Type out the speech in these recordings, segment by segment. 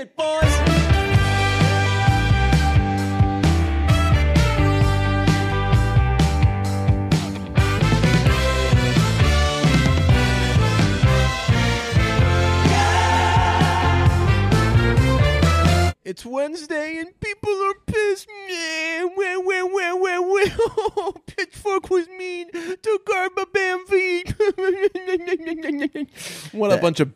it, boys.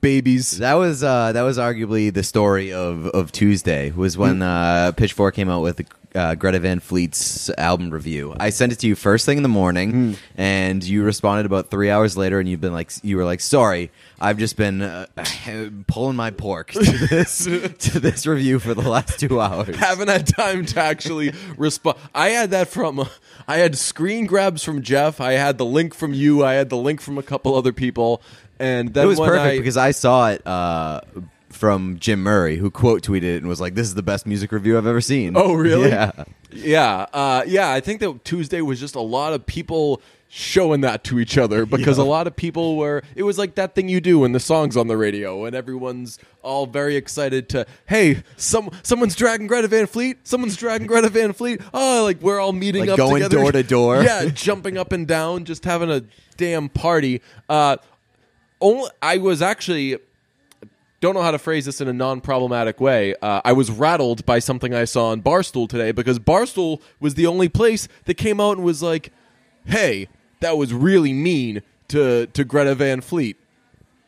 Babies. That was uh, that was arguably the story of, of Tuesday was when uh, Pitchfork came out with uh, Greta Van Fleet's album review. I sent it to you first thing in the morning, and you responded about three hours later, and you've been like, you were like, sorry, I've just been uh, pulling my pork to this to this review for the last two hours. Haven't had time to actually respond. I had that from. I had screen grabs from Jeff. I had the link from you. I had the link from a couple other people. And then it was perfect I, because I saw it uh, from Jim Murray, who quote tweeted it and was like, "This is the best music review I've ever seen." Oh, really? Yeah. Yeah, uh, yeah. I think that Tuesday was just a lot of people showing that to each other because a lot of people were. It was like that thing you do when the song's on the radio and everyone's all very excited to. Hey, some someone's dragging Greta Van Fleet. Someone's dragging Greta Van Fleet. Oh, like we're all meeting Like up going together. door to door. Yeah, jumping up and down, just having a damn party. Uh, only I was actually don't know how to phrase this in a non-problematic way. Uh, I was rattled by something I saw on Barstool today because Barstool was the only place that came out and was like, "Hey, that was really mean to to Greta Van Fleet."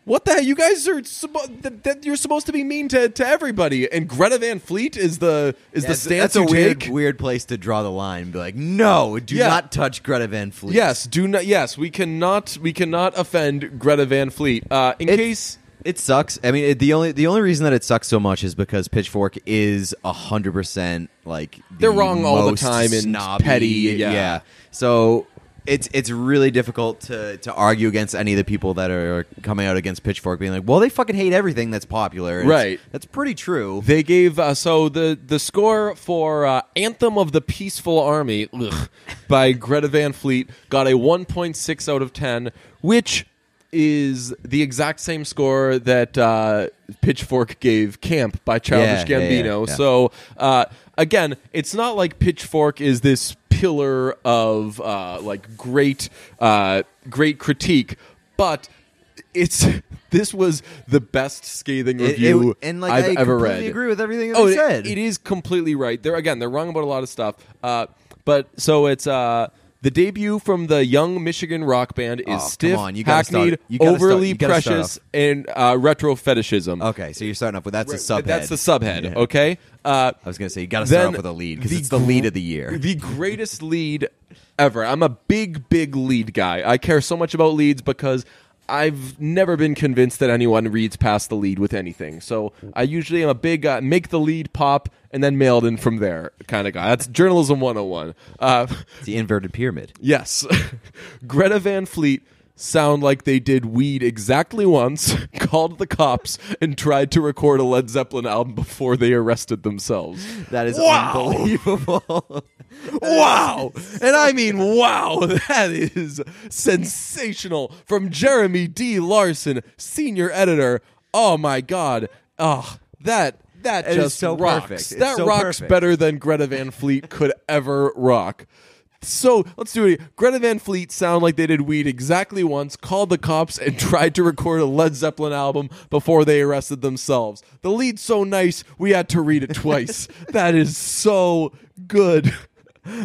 What the hell? You guys are suppo- that, that you're supposed to be mean to, to everybody, and Greta Van Fleet is the is the stance that's a you weird, take. weird place to draw the line. Be like, no, do Yeah. not touch Greta Van Fleet. Yes, do not. Yes, we cannot. We cannot offend Greta Van Fleet. Uh, in It- case it sucks. I mean, it, the only the only reason that it sucks so much is because Pitchfork is hundred percent like the They're wrong all the most time and snobby, petty, yeah. So it's it's really difficult to to argue against any of the people that are coming out against Pitchfork, being like, well, they fucking hate everything that's popular. It's- Right. That's pretty true. They gave uh, so the the score for uh, "Anthem of the Peaceful Army" ugh, by Greta Van Fleet got a 1.6 out of 10, which is the exact same score that uh, Pitchfork gave "Camp" by Childish Yeah, yeah, yeah, Gambino. yeah. So uh, again, it's not like Pitchfork is this pillar of uh, like great uh, great critique, but. It's this was the best scathing It- it- review and like I've I ever completely read. agree with everything that Oh, they it- said. it is completely right. They're again, they're wrong about a lot of stuff. Uh, but so it's uh, the debut from the young Michigan rock band is Oh, come stiff, on, you gotta start- hackneyed, you gotta start- overly you gotta start precious, and uh, retro fetishism. Okay, so you're starting off with that's a subhead. That's the subhead. Yeah. Okay. Uh, I was gonna say you got to start then off with a lead because the it's the lead of the year. the greatest lead ever. I'm a big, big lead guy. I care so much about leads because I've never been convinced that anyone reads past the lead with anything. So I usually am a big uh, make the lead pop and then mailed in from there kind of guy. That's journalism 101. Uh, the inverted pyramid. yes. Greta Van Fleet sound like they did weed exactly once, called the cops, and tried to record a Led Zeppelin album before they arrested themselves. That is Wow. unbelievable. Wow. And I mean, wow. That is sensational. From Jeremy D. Larson, senior editor. Oh, my God. Oh, that. That It just so rocks. perfect. That so rocks perfect. better than Greta Van Fleet could ever rock. So let's do it. Greta Van Fleet sound like they did weed exactly once, called the cops, and tried to record a Led Zeppelin album before they arrested themselves. The lead's so nice, we had to read it twice. that is so good.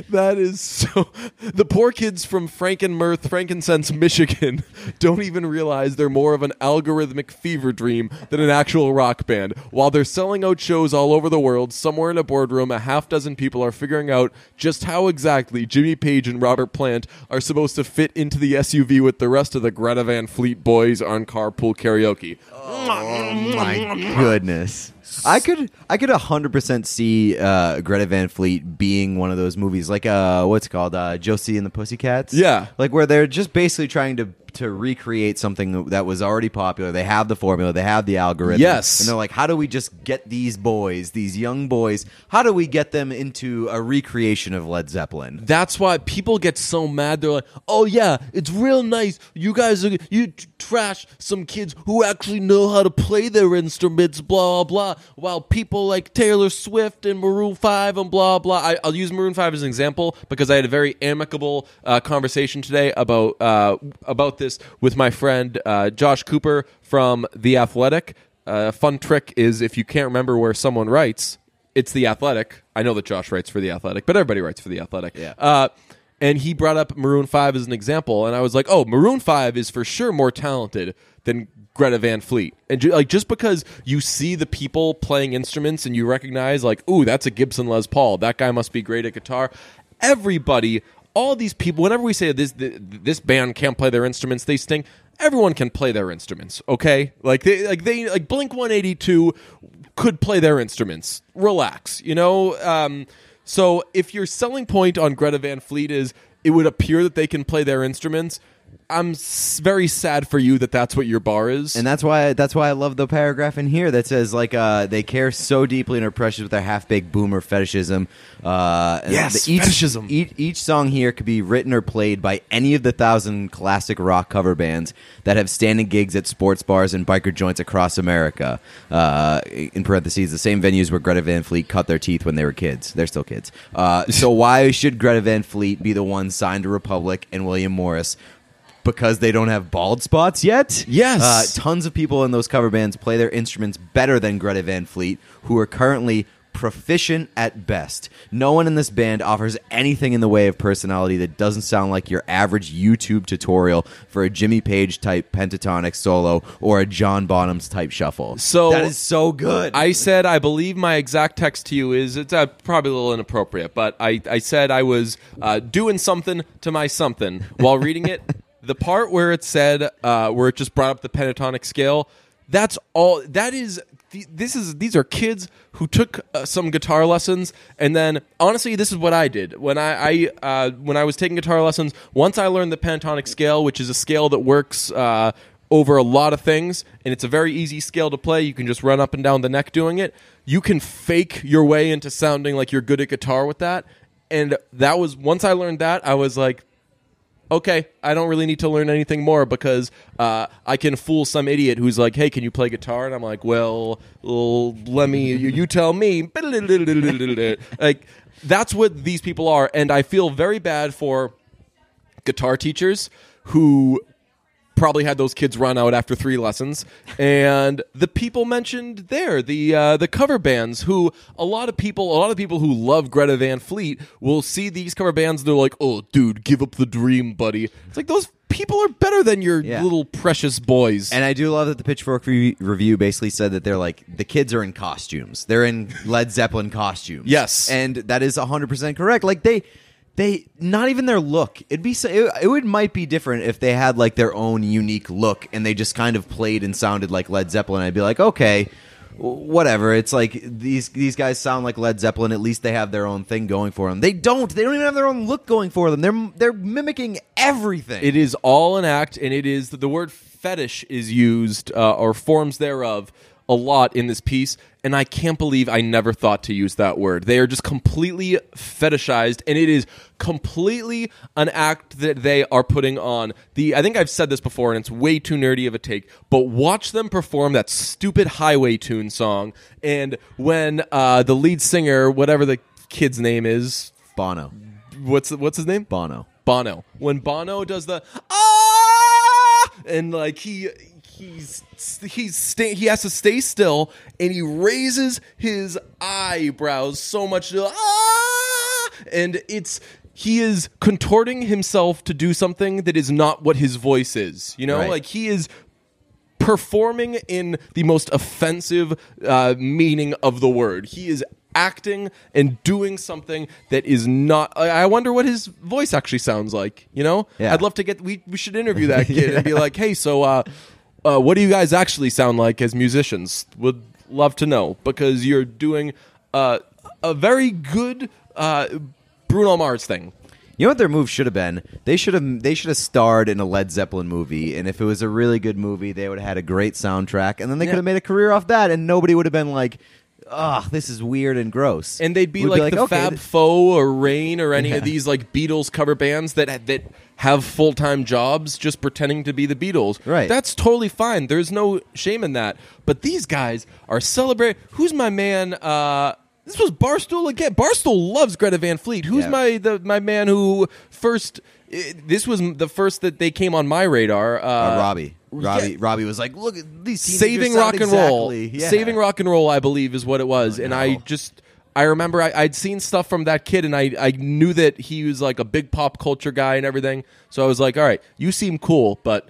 That is so. The poor kids from Frankenmuth, Frankincense, Michigan don't even realize they're more of an algorithmic fever dream than an actual rock band. While they're selling out shows all over the world, somewhere in a boardroom, a half dozen people are figuring out just how exactly Jimmy Page and Robert Plant are supposed to fit into the SUV with the rest of the Greta Van Fleet boys on carpool karaoke. Oh my goodness. I could I could hundred percent see uh, Greta Van Fleet being one of those movies like uh what's it called uh, Josie and the Pussycats. Yeah. like where they're just basically trying to to recreate something that was already popular. They have the formula, they have the algorithm. Yes. And they're like, how do we just get these boys, these young boys, how do we get them into a recreation of Led Zeppelin? That's why people get so mad. They're like, "Oh yeah, it's real nice. You guys are you t- trash some kids who actually know how to play their instruments." Blah blah. While people like Taylor Swift and Maroon Five and blah blah. I, I'll use Maroon Five as an example because I had a very amicable uh, conversation today about uh, about this with my friend uh, Josh Cooper from The Athletic. Uh, a fun trick is if you can't remember where someone writes, it's The Athletic. I know that Josh writes for The Athletic, but everybody writes for The Athletic. Yeah. Uh, and he brought up Maroon 5 as an example, and I was like, oh, Maroon 5 is for sure more talented than Greta Van Fleet. And ju- like just because you see the people playing instruments and you recognize like, ooh, that's a Gibson Les Paul. That guy must be great at guitar. Everybody, all these people, whenever we say this this band can't play their instruments, they stink. Everyone can play their instruments, okay? Like they like they like Blink 182 could play their instruments. Relax, you know? Um so if your selling point on Greta Van Fleet is it would appear that they can play their instruments, I'm s- very sad for you that that's what your bar is. And that's why that's why I love the paragraph in here that says like uh, they care so deeply and are precious with their half baked boomer fetishism. Uh, and Yes, each, fetishism. Each, each song here could be written or played by any of the thousand classic rock cover bands that have standing gigs at sports bars and biker joints across America. Uh, in parentheses, the same venues where Greta Van Fleet cut their teeth when they were kids. They're still kids. Uh, so why should Greta Van Fleet be the one signed to Republic and William Morris? Because they don't have bald spots yet? Yes. Uh, tons of people in those cover bands play their instruments better than Greta Van Fleet, who are currently proficient at best. No one in this band offers anything in the way of personality that doesn't sound like your average YouTube tutorial for a Jimmy Page type pentatonic solo or a John Bonham's type shuffle. So- that is so good. I said, I believe my exact text to you is it's uh, probably a little inappropriate, but I, I said I was uh, doing something to my something while reading it. the part where it said, uh, where it just brought up the pentatonic scale, that's all. That is. th- This is these are kids who took uh, some guitar lessons, and then honestly, this is what I did when I, I uh, when I was taking guitar lessons. Once I learned the pentatonic scale, which is a scale that works uh, over a lot of things, and it's a very easy scale to play. You can just run up and down the neck doing it. You can fake your way into sounding like you're good at guitar with that. And that was once I learned that, I was like, okay, I don't really need to learn anything more because uh, I can fool some idiot who's like, hey, can you play guitar? And I'm like, well, let me, you, you tell me. like, that's what these people are. And I feel very bad for guitar teachers who probably had those kids run out after three lessons and the people mentioned there the uh, the cover bands who a lot of people a lot of people who love Greta Van Fleet will see these cover bands they're like oh dude give up the dream buddy it's like those people are better than your Yeah. little precious boys And I do love that the Pitchfork re- review basically said that they're like the kids are in costumes. They're in Led Zeppelin costumes. Yes. and that is hundred percent correct. Like they, they not even their look. It'd be so, it, it would might be different if they had like their own unique look and they just kind of played and sounded like Led Zeppelin. I'd be like, okay. Whatever. It's like these these guys sound like Led Zeppelin. At least they have their own thing going for them. They don't. They don't even have their own look going for them. They're they're mimicking everything. It is all an act, and it is the word fetish is used uh, or forms thereof a lot in this piece. And I can't believe I never thought to use that word. They are just completely fetishized, and it is completely an act that they are putting on. The I think I've said this before, and it's way too nerdy of a take. But watch them perform that stupid highway tune song, and when uh, the lead singer, whatever the kid's name is, Bono. what's what's his name? Bono. Bono. When Bono does the ah, and like he he's he's sta- he has to stay still, and he raises his eyebrows so much, ah, and it's he is contorting himself to do something that is not what his voice is. You know, Right. like he is performing in the most offensive uh, meaning of the word. He is acting and doing something that is not. I wonder what his voice actually sounds like. You know, Yeah. I'd love to get. We we should interview that kid and be like, hey, so uh, uh, what do you guys actually sound like as musicians? Would love to know because you're doing uh, a very good uh, Bruno Mars thing. You know what their move should have been? They should have they should have starred in a Led Zeppelin movie, and if it was a really good movie, they would have had a great soundtrack, and then they Yeah. could have made a career off that, and nobody would have been like, "Ugh, this is weird and gross." and they'd be We'd like, the okay, Fab th- Four or Rain or any of these like Beatles cover bands that that have full time jobs just pretending to be the Beatles. Right. That's totally fine. There's no shame in that. But these guys are celebrating. Who's my man? Uh, this was Barstool again. Barstool loves Greta Van Fleet. Who's Yeah. my the my man who first? eh, This was the first that they came on my radar. Uh, uh, Robbie, Robbie, yeah. Robbie was like, "Look, at these saving rock and roll exactly- Yeah. saving rock and roll i believe is what it was and i just i remember I, i'd seen stuff from that kid and I, I knew that he was like a big pop culture guy and everything so i was like all right you seem cool but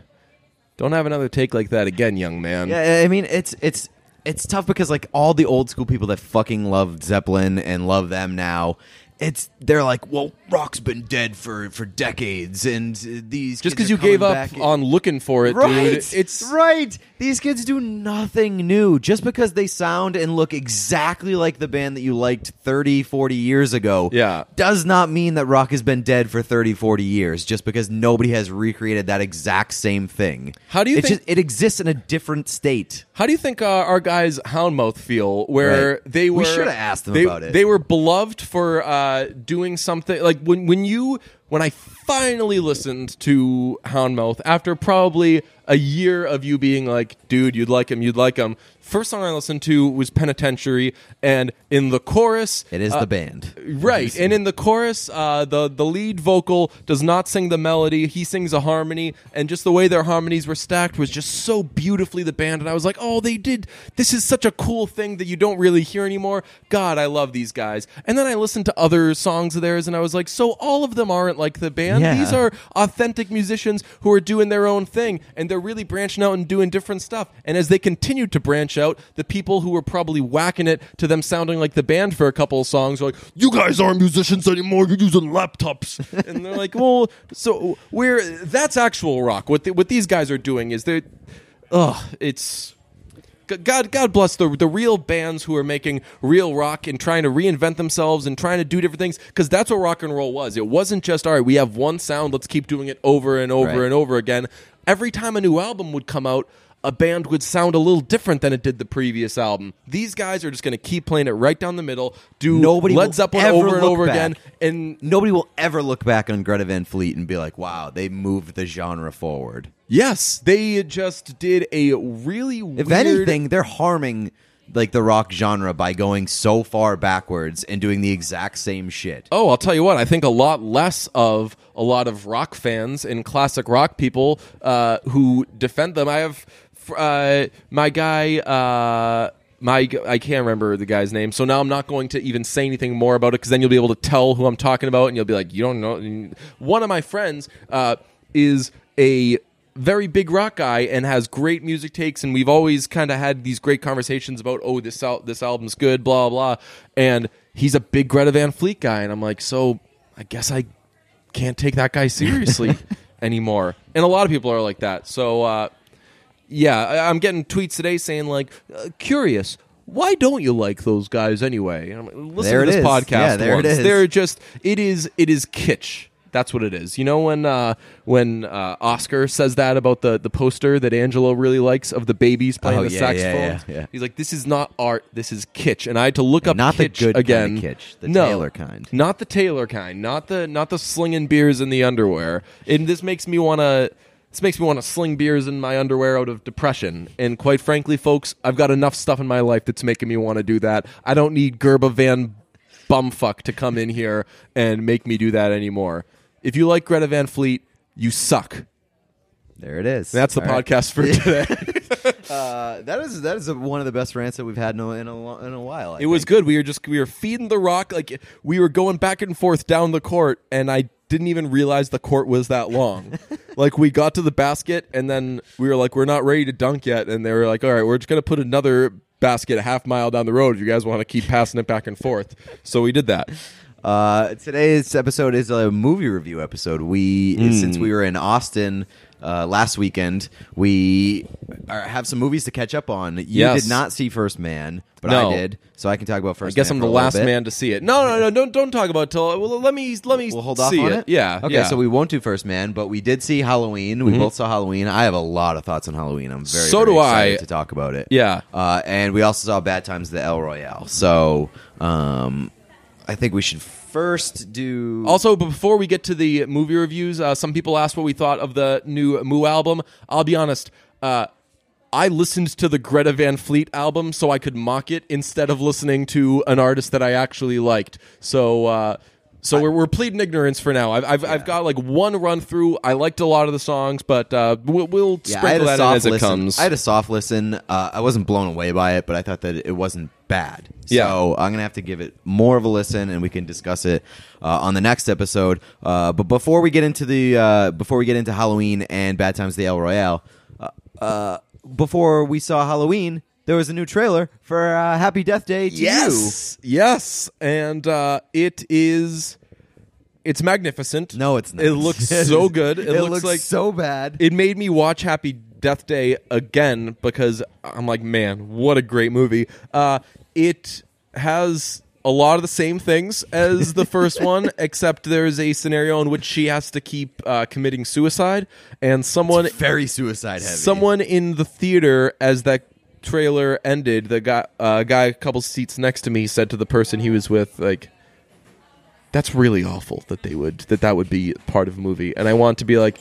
don't have another take like that again young man Yeah, I mean it's it's it's tough because like all the old school people that fucking love Zeppelin and love them now, it's they're like, well, rock's been dead for for decades, and uh, these just because you gave up on looking for it Right, dude it's right. These kids do nothing new. Just because they sound and look exactly like the band that you liked 30, 40 years ago, Yeah. does not mean that rock has been dead for 30, 40 years. Just because nobody has recreated that exact same thing. How do you It's think- just, it exists in a different state? How do you think uh, our guys Houndmouth feel? Where Right. they were, We shoulda asked them they, about it. They were beloved for uh, doing something like when when you when I finally listened to Houndmouth after probably a year of you being like, dude, you'd like him, you'd like him. First song I listened to was Penitentiary, and in the chorus, It is uh, the band. Right, and in the chorus, uh, the the lead vocal does not sing the melody; he sings a harmony, and just the way their harmonies were stacked was just so beautifully the band. And I was like, "Oh, they did! This is such a cool thing that you don't really hear anymore." God, I love these guys. And then I listened to other songs of theirs, and I was like, "So all of them aren't like the band. Yeah. These are authentic musicians who are doing their own thing, and they're really branching out and doing different stuff." And as they continued to branch out, the people who were probably whacking it to them sounding like the band for a couple of songs were like, "You guys aren't musicians anymore. You're using laptops." and they're like, "Well, so we're that's actual rock. What the, what these guys are doing is they're, ugh, it's." God, God bless the the real bands who are making real rock and trying to reinvent themselves and trying to do different things because that's what rock and roll was. It wasn't just all right. We have one sound. Let's keep doing it over and over Right. and over again. Every time a new album would come out, a band would sound a little different than it did the previous album. These guys are just going to keep playing it right down the middle. Do Nobody Led Zeppelin over and over back. again, and Nobody will ever look back on Greta Van Fleet and be like, "Wow, they moved the genre forward." yes, they just did a really If weird. anything, they're harming like the rock genre by going so far backwards and doing the exact same shit. Oh, I'll tell you what. I think a lot less of a lot of rock fans and classic rock people uh, who defend them. I have uh, my guy. Uh, my I can't remember the guy's name, so now I'm not going to even say anything more about it because then you'll be able to tell who I'm talking about, and you'll be like, you don't know. One of my friends uh, is a very big rock guy and has great music takes and we've always kind of had these great conversations about oh this al- this album's good blah blah and he's a big Greta Van Fleet guy and I'm like so I guess I can't take that guy seriously anymore and a lot of people are like that so uh, yeah I- I'm getting tweets today saying like uh, curious why don't you like those guys anyway? I'm like, Listen There to this is. podcast Yeah, there it once. is. They're just it is it is kitsch. That's what it is. You know when uh, when uh, Oscar says that about the the poster that Angela really likes of the babies playing Oh, the yeah, saxophone. yeah, yeah, yeah. He's like, this is not art. This is kitsch. And I had to look up not the good kind of kitsch, the no, Taylor kind. not the Taylor kind. Not the not the slinging beers in the underwear. And this makes me want to. This makes me want to sling beers in my underwear out of depression. And quite frankly, folks, I've got enough stuff in my life that's making me want to do that. I don't need Gerba Van Bumfuck to come in here and make me do that anymore. If you like Greta Van Fleet, you suck. There it is. That's the All right. podcast for today. Uh, that is that is a, one of the best rants that we've had in a, in a, lo- in a while. I It was think. good. We were just we were feeding the rock like we were going back and forth down the court, and I didn't even realize the court was that long. like we got to the basket, and then we were like, we're not ready to dunk yet, and they were like, all right, we're just gonna put another basket a half mile down the road. If you guys want to keep passing it back and forth, so we did that. Uh, today's episode is a movie review episode. We Hmm. since we were in Austin uh, last weekend. We are, have some movies to catch up on. You Yes. did not see First Man, but No. I did, so I can talk about First. I guess Man I'm for the a little last bit. man to see it. No, no, no, don't don't talk about it till. Well, let me let me We'll hold see on it. Yeah. Okay. yeah. Mm-hmm. So we won't do First Man, but we did see Halloween. We both saw Halloween. I have a lot of thoughts on Halloween. I'm very So very do excited I. to talk about it. Yeah. Uh, and we also saw Bad Times at the El Royale. So um, I think we should first do. Also, before we get to the movie reviews, uh, some people asked what we thought of the new Moo album. I'll be honest. Uh, I listened to the Greta Van Fleet album so I could mock it instead of listening to an artist that I actually liked. So, uh, so we're, we're pleading ignorance for now. I've, I've, I've got like one run through. I liked a lot of the songs, but uh, we'll, we'll Yeah, I sprinkle that in as it listen. comes. I had a soft listen. Uh, I wasn't blown away by it, but I thought that it wasn't bad. Yeah. So I'm gonna have to give it more of a listen, and we can discuss it uh, on the next episode. Uh, but before we get into the uh, before we get into Halloween and Bad Times the El Royale, uh, uh, before we saw Halloween, there was a new trailer for uh, Happy Death Day to yes, yes, and uh, it is. It's magnificent. No, it's not. It looks so good. It, It, looks, looks like so bad. it made me watch Happy Death Day again because I'm like, man, what a great movie. Uh, it has a lot of the same things as the first one, except there's a scenario in which she has to keep uh, committing suicide, and someone very suicide heavy. someone in the theater as that trailer ended the guy uh, guy a couple seats next to me said to the person he was with like that's really awful that they would that that would be part of a movie. And i want to be like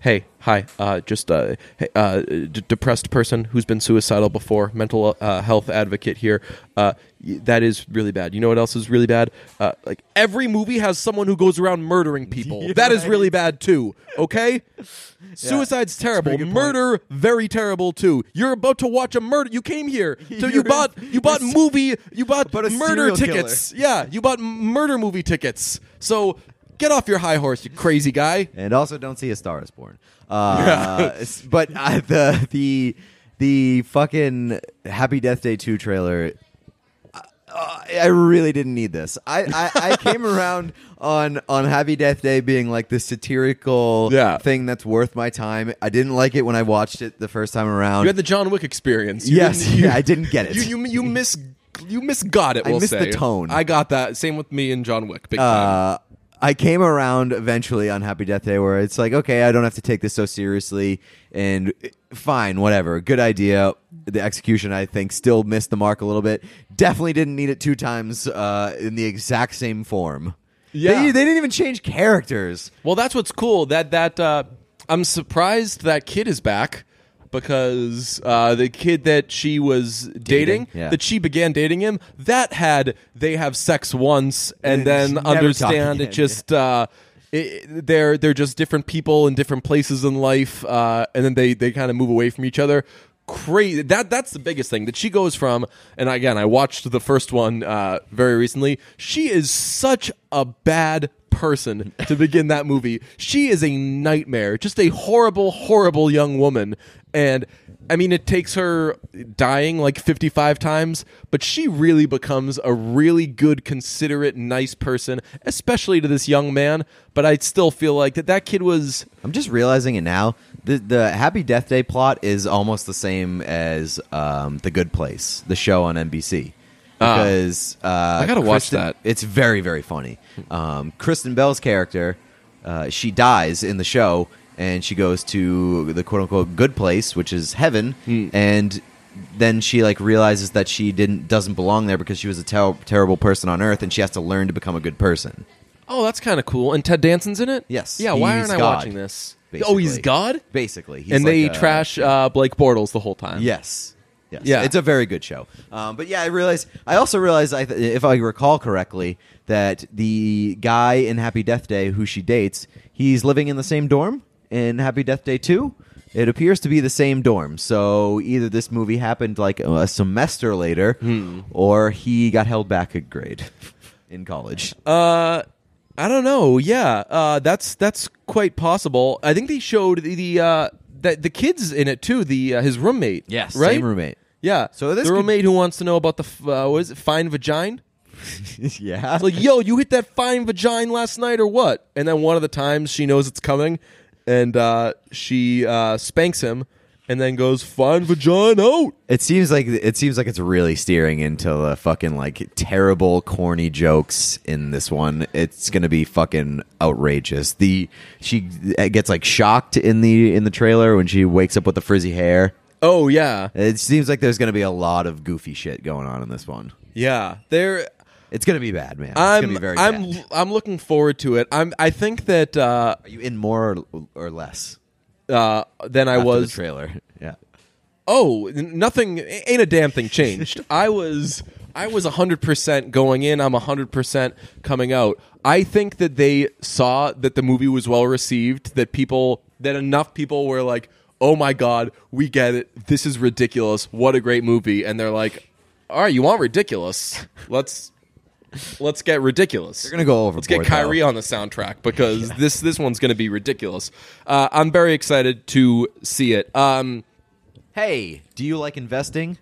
hey hi uh, just uh, hey, uh, d- depressed person who's been suicidal before mental uh, health advocate here uh, y- that is really bad. You know what else is really bad? Uh, like every movie has someone who goes around murdering people. You're that is right. really bad too okay? Suicide's terrible. good point. murder very terrible too. You're about to watch a murder you came here. So you bought you bought movie you bought murder tickets. Yeah you bought murder movie tickets. So get off your high horse you crazy guy and also don't see a Star is Born. Uh, but uh, the the the fucking Happy Death Day two trailer. uh, I really didn't need this. I, I, I came around on on Happy Death Day being like the satirical Yeah. thing that's worth my time. I didn't like it when I watched it the first time around. you had the john wick experience You yes, didn't- you- yeah, I didn't get it. you you you miss you misgot it. I We'll missed the tone. I got that. Same with me and John Wick. Big time. I came around eventually on Happy Death Day where it's like, okay, I don't have to take this so seriously, and eh, fine, whatever, good idea. The execution, I think, still missed the mark a little bit. Definitely didn't need it two times uh, in the exact same form. Yeah. they, they didn't even change characters. Well, that's what's cool. That that uh, I'm surprised that kid is back because uh, the kid that she was dating, yeah. that she began dating him, that had they have sex once and then never understand it again, just. Uh, it, they're they're just different people in different places in life, uh, and then they they kind of move away from each other. Crazy that that's the biggest thing that she goes from. And again, I watched the first one uh, very recently. She is such a bad person to begin that movie. She is a nightmare, just a horrible, horrible young woman. And I mean, it takes her dying like 55 times, but she really becomes a really good, considerate, nice person, especially to this young man. But I still feel like that that kid was. I'm just realizing it now. The the Happy Death Day plot is almost the same as um, the Good Place, the show on NBC. Ah. Because uh, I gotta watch that. It's very very funny. Um, Kristen Bell's character, uh, she dies in the show, and she goes to the quote unquote good place, which is heaven, Hmm. and then she like realizes that she didn't doesn't belong there because she was a ter- terrible person on Earth, and she has to learn to become a good person. Oh, that's kind of cool. And Ted Danson's in it? Yes, Yeah, why aren't I God, watching this? Oh, he's. God? Basically, He's and they a- trash uh, Blake Bortles the whole time. Yes. Yes. Yeah. It's a very good show. Um, but yeah, I realized. I also realized, I th- if I recall correctly, that the guy in Happy Death Day who she dates, he's living in the same dorm in Happy Death Day Two. It appears to be the same dorm. So either this movie happened like a semester later, Hmm. or he got held back a grade in college. Uh, I don't know. Yeah, uh, that's that's quite possible. I think they showed the, the uh, that the kids in it too. The uh, his roommate. Yes, right. same roommate. Yeah. So this the could- roommate who wants to know about the f- uh, what is it? Fine vagina. yeah. It's like, yo, you hit that fine vagina last night or what? And then one of the times she knows it's coming, and uh, she uh, spanks him, and then goes find vagina out. It seems like it seems like it's really steering into the fucking like terrible, corny jokes in this one. It's gonna be fucking outrageous. The she gets like shocked in the in the trailer when she wakes up with the frizzy hair. Oh yeah, It seems like there's gonna be a lot of goofy shit going on in this one. yeah. There, It's gonna be bad, man. It's I'm gonna be very I'm bad. I'm looking forward to it. I'm I think that uh, Are you in more or, or less? Uh, than I after was the trailer. Yeah. Oh, nothing ain't a damn thing changed. I was I was 100% going in, I'm 100% coming out. I think that they saw that the movie was well received, that people that enough people were like, "Oh my god, we get it. This is ridiculous. What a great movie." And they're like, "All right, you want ridiculous? Let's let's get ridiculous." They're gonna go overboard. Let's get Kyrie though. on the soundtrack because this this one's going to be ridiculous. Uh, I'm very excited to see it. Um, Hey, do you like investing?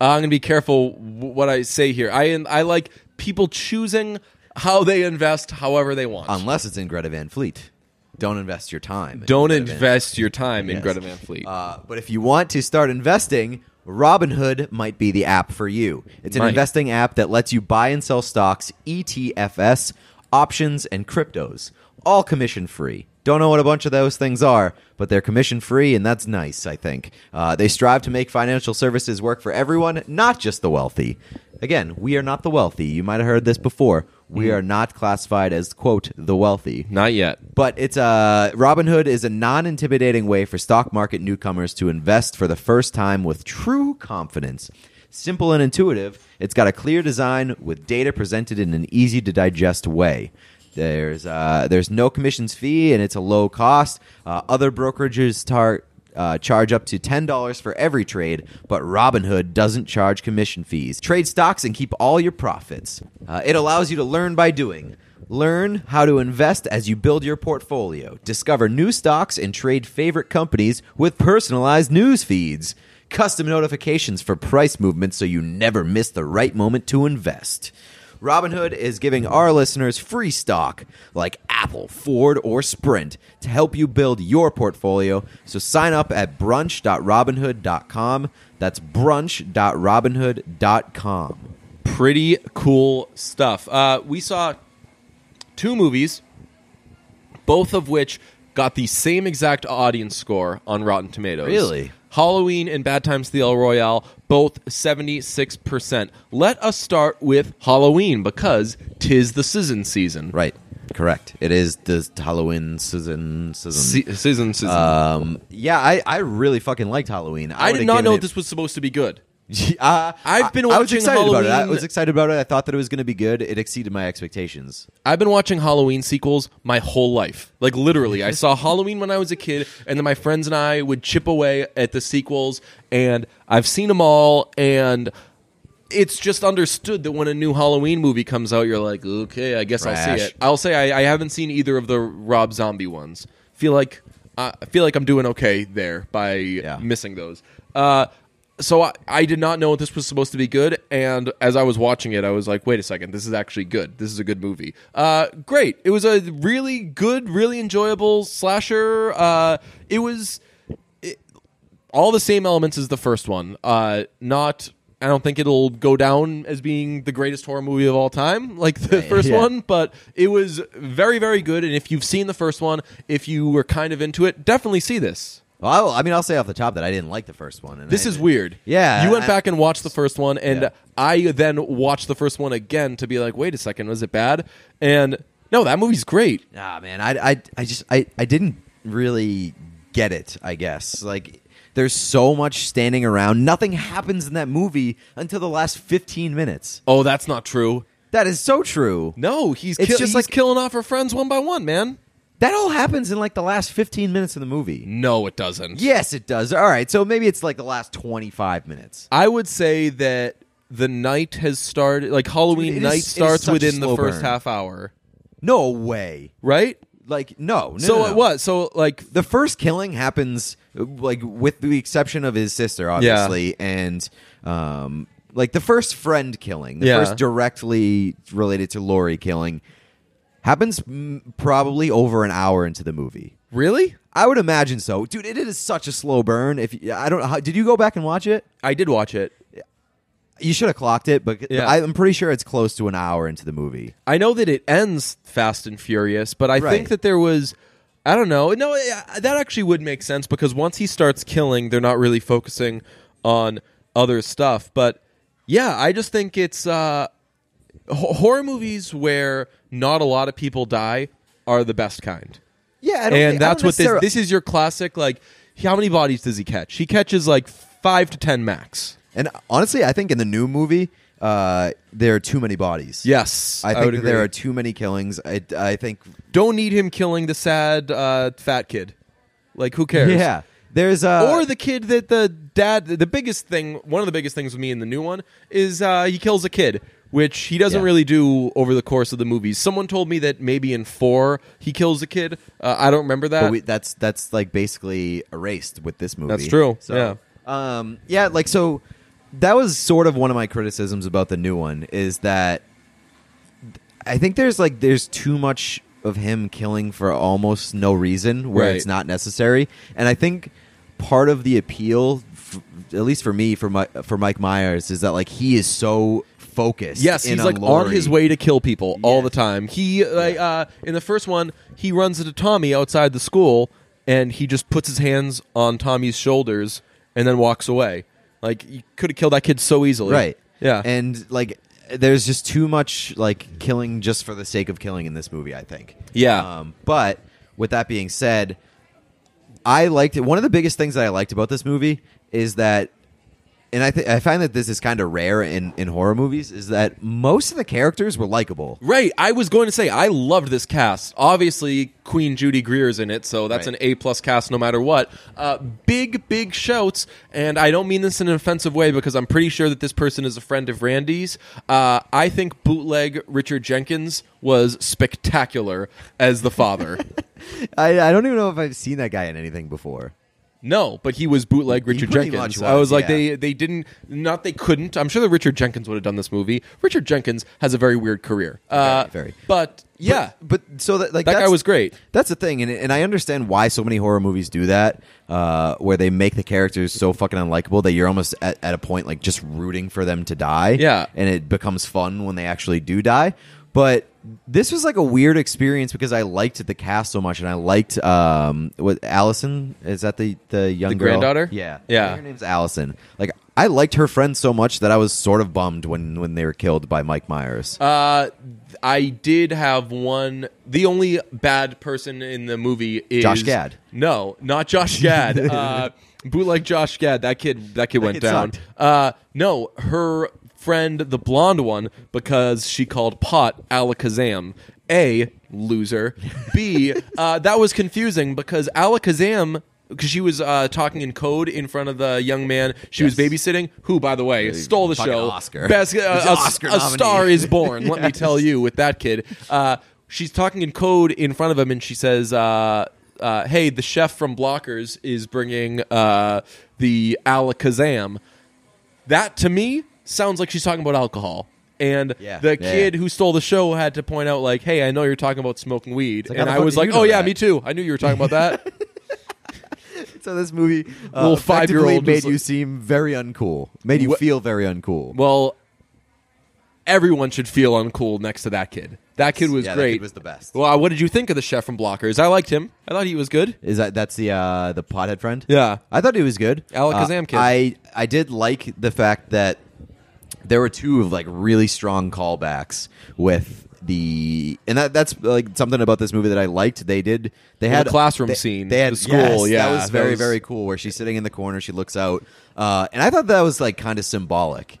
I'm gonna be careful what I say here. I I like people choosing how they invest, however they want. Unless it's in Greta Van Fleet. Don't invest your time. Don't invest your time in Yes. Greta Van Fleet. Uh, but if you want to start investing, Robinhood might be the app for you. It's an investing app that lets you buy and sell stocks, ETFs, options, and cryptos, all commission free. Don't know what a bunch of those things are, but they're commission free, and that's nice, I think. Uh, they strive to make financial services work for everyone, not just the wealthy. Again, we are not the wealthy. You might have heard this before. We are not classified as, quote, the wealthy. Not yet. But it's a Robinhood is a non-intimidating way for stock market newcomers to invest for the first time with true confidence. Simple and intuitive, it's got a clear design with data presented in an easy to digest way. There's uh, there's no commissions fee and it's a low cost. Uh, other brokerages tar- uh, charge up to $10 for every trade, but Robinhood doesn't charge commission fees. Trade stocks and keep all your profits. Uh, it allows you to learn by doing. Learn how to invest as you build your portfolio. Discover new stocks and trade favorite companies with personalized news feeds. Custom notifications for price movements so you never miss the right moment to invest. Robinhood is giving our listeners free stock like Apple, Ford, or Sprint to help you build your portfolio. So sign up at brunch.robinhood.com. That's brunch.robinhood.com. Pretty cool stuff. Uh, we saw two movies, both of which got the same exact audience score on Rotten Tomatoes. Really? Halloween and Bad Times at the El Royale, both 76%. Let us start with Halloween because tis the season season. Right. Correct. It is the Halloween season. season. Se- season season. um, yeah, I, I really fucking liked Halloween. I did not know it- this was supposed to be good. uh, I've been I, I was watching excited about it. I Halloween- was excited about it. I thought that it was going to be good. It exceeded my expectations. I've been watching Halloween sequels my whole life. Like literally, I saw Halloween when I was a kid, and then my friends and I would chip away at the sequels, and I've seen them all, and it's just understood that when a new Halloween movie comes out, you're like, okay, I guess I'll Trash. see it. I'll say I, I haven't seen either of the Rob Zombie ones. Feel like uh, I feel like I'm doing okay there by missing those. Uh, so I, I did not know this was supposed to be good, and as I was watching it, I was like, "Wait a second, this is actually good. This is a good movie. Uh, great. It was a really good, really enjoyable slasher. Uh, it was it, all the same elements as the first one. Uh, not. I don't think it'll go down as being the greatest horror movie of all time, like the first yeah. one. But it was very, very good. And if you've seen the first one, if you were kind of into it, definitely see this. Well, I, I mean, I'll say off the top that I didn't like the first one. And This I- is weird. Yeah, You went I- back and watched the first one, and Yeah. I then watched the first one again to be like, wait a second, was it bad? And no, that movie's great. Ah, man, I, I, I just, I, I didn't really get it. I guess like there's so much standing around. Nothing happens in that movie until the last 15 minutes. Oh, that's not true. That is so true. No, he's, It's kill- just he's like- killing off her friends one by one, man. That all happens in like the last 15 minutes of the movie. No, it doesn't. Yes, it does. All right, so maybe it's like the last 25 minutes. I would say that the night has started, like Halloween It is- night is starts such a within the slow first burn. half hour, No way. right? Like no. no so no, no. it was. So like the first killing happens like with the exception of his sister obviously and um like the first friend killing the Yeah. first directly related to Laurie killing happens mm, probably over an hour into the movie really? I would imagine so, dude. It is such a slow burn. If you, I don't, how, did you go back and watch it? I did watch it. You should have clocked it, but Yeah. I, I'm pretty sure it's close to an hour into the movie. I know that it ends fast and furious, but I Right. think that there was I don't know. No, that actually would make sense because once he starts killing, they're not really focusing on other stuff. But yeah, I just think it's uh, ho- horror movies where not a lot of people die are the best kind. Yeah, I don't and think- I that's don't what this this is your classic like how many bodies does he catch? He catches like 5 to 10 max. And honestly, I think in the new movie, uh, there are too many bodies. Yes. I think would that there are too many killings. I, I think. Don't need him killing the sad uh, fat kid. Like who cares? Yeah, there's uh, or the kid that the dad the biggest thing one of the biggest things with me in the new one is uh, he kills a kid which he doesn't Yeah. really do over the course of the movies someone told me that maybe in four he kills a kid uh, i don't remember that But we, that's that's like basically erased with this movie. That's true, So, yeah. Um, yeah, like so. That was sort of one of my criticisms about the new one is that I think there's like there's too much of him killing for almost no reason where Right. it's not necessary, and I think part of the appeal, f- at least for me, for my, for Mike Myers, is that like he is so focused. Yes, he's like on his way to kill people all the time. He like uh, in the first one, he runs into Tommy outside the school, and he just puts his hands on Tommy's shoulders and then walks away. Like you could have killed that kid so easily, right? Yeah, and like there's just too much like killing just for the sake of killing in this movie. I think. Yeah. Um, but with that being said, I liked it. One of the biggest things that I liked about this movie is that, and I th- I find that this is kind of rare in in horror movies, is that most of the characters were likable. Right. I was going to say I loved this cast. Obviously, Queen Judy Greer's in it, so that's Right. an A plus cast no matter what. Uh, big, big shouts, and I don't mean this in an offensive way because I'm pretty sure that this person is a friend of Randy's. Uh, I think bootleg Richard Jenkins was spectacular as the father. I, I don't even know if I've seen that guy in anything before. No, but he was bootleg Richard pretty Jenkins. much I was was, like, yeah. they they didn't not they couldn't. I'm sure that Richard Jenkins would have done this movie. Richard Jenkins has a very weird career. Uh, Very, very. But yeah, but, but so that like that guy that's- was great. That's the thing, and and I understand why so many horror movies do that, uh, where they make the characters so fucking unlikable that you're almost at, at a point like just rooting for them to die. Yeah. and it becomes fun when they actually do die. But this was like a weird experience because I liked the cast so much, and I liked um, what Allison is that the the young The girl? granddaughter? Yeah, Yeah. Her name's Allison. Like I liked her friend so much that I was sort of bummed when when they were killed by Mike Myers. Uh, I did have one. The only bad person in the movie is Josh Gad. No, not Josh Gad. uh, bootleg Josh Gad. That kid. That kid went kid down. Uh, no, her friend, the blonde one, because she called pot alakazam. A loser. B uh, that was confusing because alakazam. Because she was uh, talking in code in front of the young man she was babysitting, who, by the way, stole the fucking show. Oscar. Best, uh, a, Oscar a star is born. Let me tell you, with that kid, uh, she's talking in code in front of him, and she says, uh, uh, "Hey, the chef from Blockers is bringing uh, the alakazam." That to me sounds like she's talking about alcohol. And Yeah. the Yeah, kid who stole the show had to point out, like, "Hey, I know you're talking about smoking weed," like, and the I fuck was did like, you know "Oh yeah, that?" me too. I knew you were talking about that." So this movie, uh, Little five-year-old made was you seem very uncool. Made you Wha- feel very uncool. well, everyone should feel uncool next to that kid. That kid was Yeah, that great. kid was the best. Well, what did you think of the chef from Blockers? I liked him. I thought he was good. Is that that's the uh, the pothead friend? Yeah. I thought he was good. Alakazam Uh, kid. I I did like the fact that there were two of like really strong callbacks with the and that that's like something about this movie that I liked. They did they had the classroom they- scene, They had the school, yes, yeah, that was that very was- very cool. Where she's sitting in the corner, she looks out, uh, and I thought that was like kind of symbolic.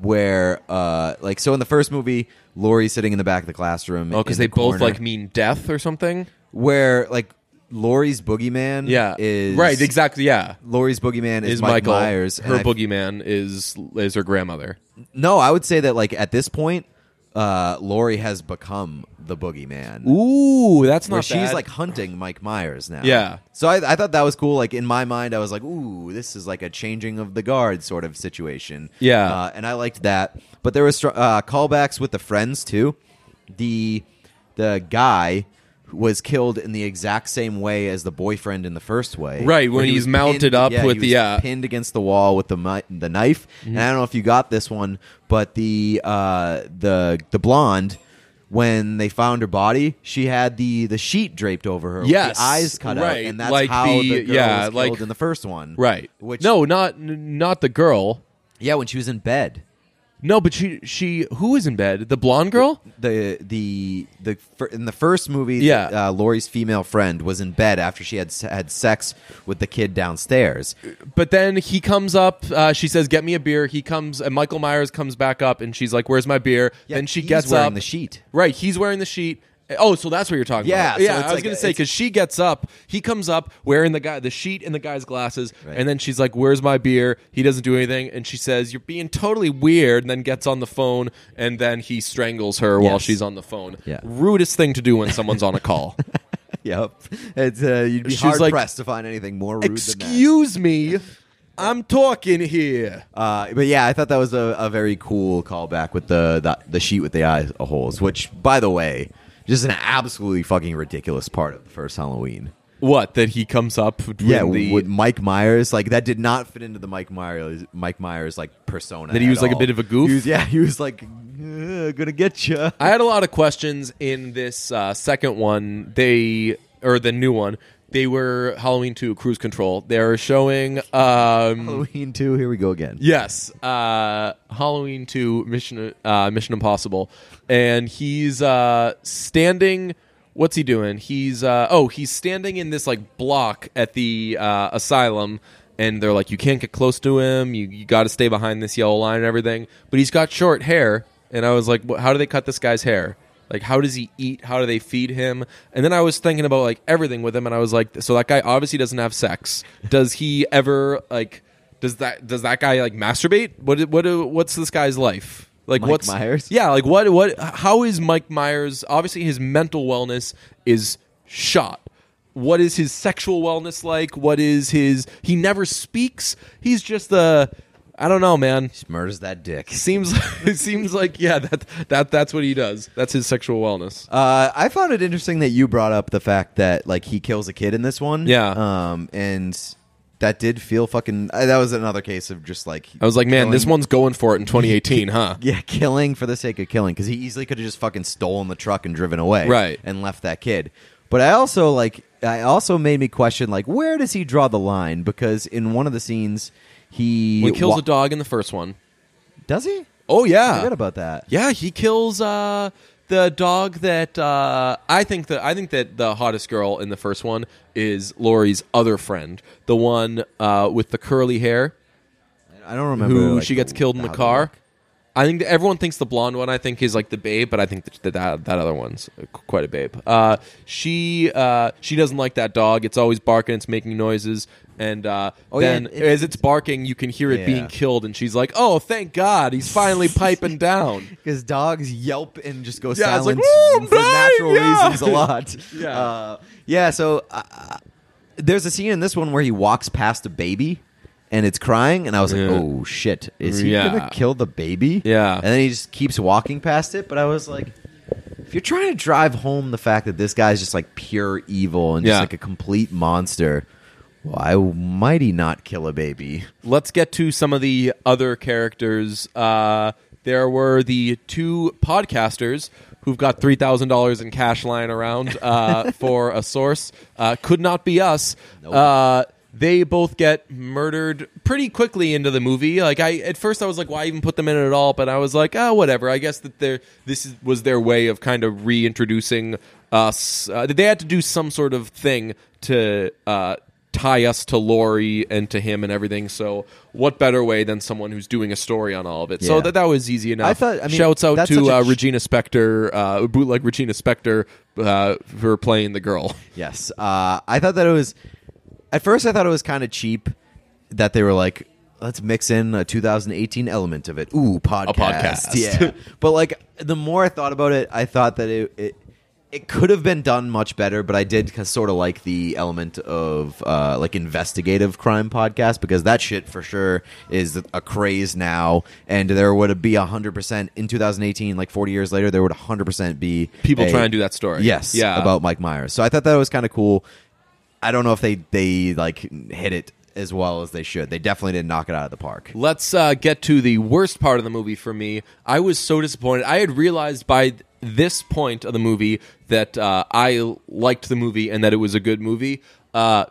Where uh, like so in the first movie, Laurie's sitting in the back of the classroom. Oh, because they the both corner, like mean death or something. where like Laurie's boogeyman. Yeah, is right. Exactly. Yeah, Laurie's boogeyman is, is Mike Michael Myers. and Her I- boogeyman is is her grandmother. No, I would say that like at this point, uh, Laurie has become the boogeyman. Ooh, that's where not she's bad. like hunting Mike Myers now. Yeah. So I, I thought that was cool. Like in my mind, I was like, "Ooh, this is like a changing of the guard sort of situation." Yeah. uh, and I liked that. But there was uh, callbacks with the friends too. The the guy was killed in the exact same way as the boyfriend in the first way. Right, when he he's was mounted pinned- up yeah, with he the, uh, Mm-hmm. pinned against the wall with the mi- the knife. And I don't know if you got this one, but the uh, the the blonde. When they found her body, she had the, the sheet draped over her, with Yes, the eyes cut out, right, and that's like how the- the, girl yeah, was like- in the first one. Right. Which no, not n- not the girl. yeah, when she was in bed. No, but she she who was in bed? The blonde girl? the the the fir- in the first movie, Yeah. uh, Laurie's female friend was in bed after she had s- had sex with the kid downstairs. But then he comes up. Uh, she says, "Get me a beer." He comes, and Michael Myers comes back up, and she's like, "Where's my beer?" Then she he's gets wearing up. the sheet. Right, he's wearing the sheet. Oh, so that's what you're talking Yeah, about. so yeah. it's I was like gonna a- say because she gets up, he comes up wearing the guy the sheet and the guy's glasses, Right. and then she's like, "Where's my beer?" He doesn't do anything, and she says, "You're being totally weird," and then gets on the phone, and then he strangles her while Yes. she's on the phone. Yeah. Rudest thing to do when someone's on a call. Yep, it's uh, you'd be She's hard like, pressed to find anything more rude than that. Excuse me, I'm talking here. Uh, but yeah, I thought that was a, a very cool callback with the, the the sheet with the eye holes, which, by the way, just an absolutely fucking ridiculous part of the first Halloween. What that he comes up? With Yeah, the, with Mike Myers, like that did not fit into the Mike Myers Mike Myers like persona. That he was like a bit of a goof? He was, yeah, he was like "Uh, gonna get you. I had a lot of questions in this uh, second one. They or the new one. They were Halloween 2 Cruise Control. They're showing um Halloween two, here we go again. yes, uh Halloween 2 Mission uh Mission Impossible and he's uh standing what's he doing? He's uh oh, he's standing in this like block at the uh asylum and they're like you can't get close to him. You you got to stay behind this yellow line and everything. But he's got short hair and I was like "Wh- how do they cut this guy's hair? Like how does he eat? How do they feed him? And then I was thinking about like everything with him and I was like so that guy obviously doesn't have sex. Does he ever like does that does that guy like masturbate? What what what's this guy's life? Like Mike what's Myers? Yeah, like what what how is Mike Myers obviously his mental wellness is shot. What is his sexual wellness like? What is his he never speaks. He's just the I don't know, man. Just murders that dick. Seems it seems like yeah, that that that's what he does. That's his sexual wellness. Uh, I found it interesting that you brought up the fact that like he kills a kid in this one. Yeah. Um, and that did feel fucking. Uh, that was another case of just like I was like, man, this one's going for it in 2018, huh? Yeah, killing for the sake of killing because he easily could have just fucking stolen the truck and driven away, Right. and left that kid. But I also like, I also made me question like, where does he draw the line? Because in one of the scenes, he He kills wa- a dog in the first one. Does he? Oh I yeah. forgot about that. Yeah, he kills uh, the dog that uh, I think that I think that the hottest girl in the first one is Laurie's other friend, the one uh, with the curly hair, I don't remember. who like, she gets the- killed in the how they car. look. I think that everyone thinks the blonde one. I think is like the babe, but I think that that, that other one's quite a babe. Uh, she uh, she doesn't like that dog. It's always barking. It's making noises, and uh, Oh, then and it- as it's barking, you can hear it Yeah. being killed. And she's like, "Oh, thank God, he's finally piping down." Because dogs yelp and just go Yeah, it's like, silent for dying!" natural Yeah. reasons a lot. Yeah. uh, yeah. So uh, there's a scene in this one where he walks past a baby and it's crying, and I was like, Yeah. "Oh shit, is he Yeah. gonna kill the baby?" Yeah. and then he just keeps walking past it. But I was like. If you're trying to drive home the fact that this guy's just like pure evil and just Yeah. like a complete monster, why might he not kill a baby? let's get to some of the other characters. Uh, there were the two podcasters who've got three thousand dollars in cash lying around uh, for a source. Uh, could not be us. Uh, they both get murdered pretty quickly into the movie. Like I, at first, I was like, "Why even put them in it at all?" But I was like, "Oh, whatever." I guess that they this is, was their way of kind of reintroducing us. Uh, they had to do some sort of thing to uh, tie us to Laurie and to him and everything. So, what better way than someone who's doing a story on all of it? So that that was easy enough. I thought- I mean, Shouts out to uh, ch- Regina Spektor, uh, bootleg Regina Spektor, uh, for playing the girl. Yes. Uh, I thought that it was. At first, I thought it was kind of cheap that they were like, let's mix in a 2018 element of it. Ooh, podcast. podcast. Yeah. but like, the more I thought about it, I thought that it. it it could have been done much better, but I did sort of like the element of uh, like investigative crime podcast because that shit for sure is a craze now, and there would be hundred percent in 2018, like 40 years later, there would hundred percent be People a- trying to do that story. Yes, Yeah. about Mike Myers. So I thought that was kind of cool. I don't know if they they like hit it as well as they should. They definitely didn't knock it out of the park. Let's uh, get to the worst part of the movie for me. I was so disappointed. I had realized by this point of the movie that uh, I liked the movie and that it was a good movie. Uh,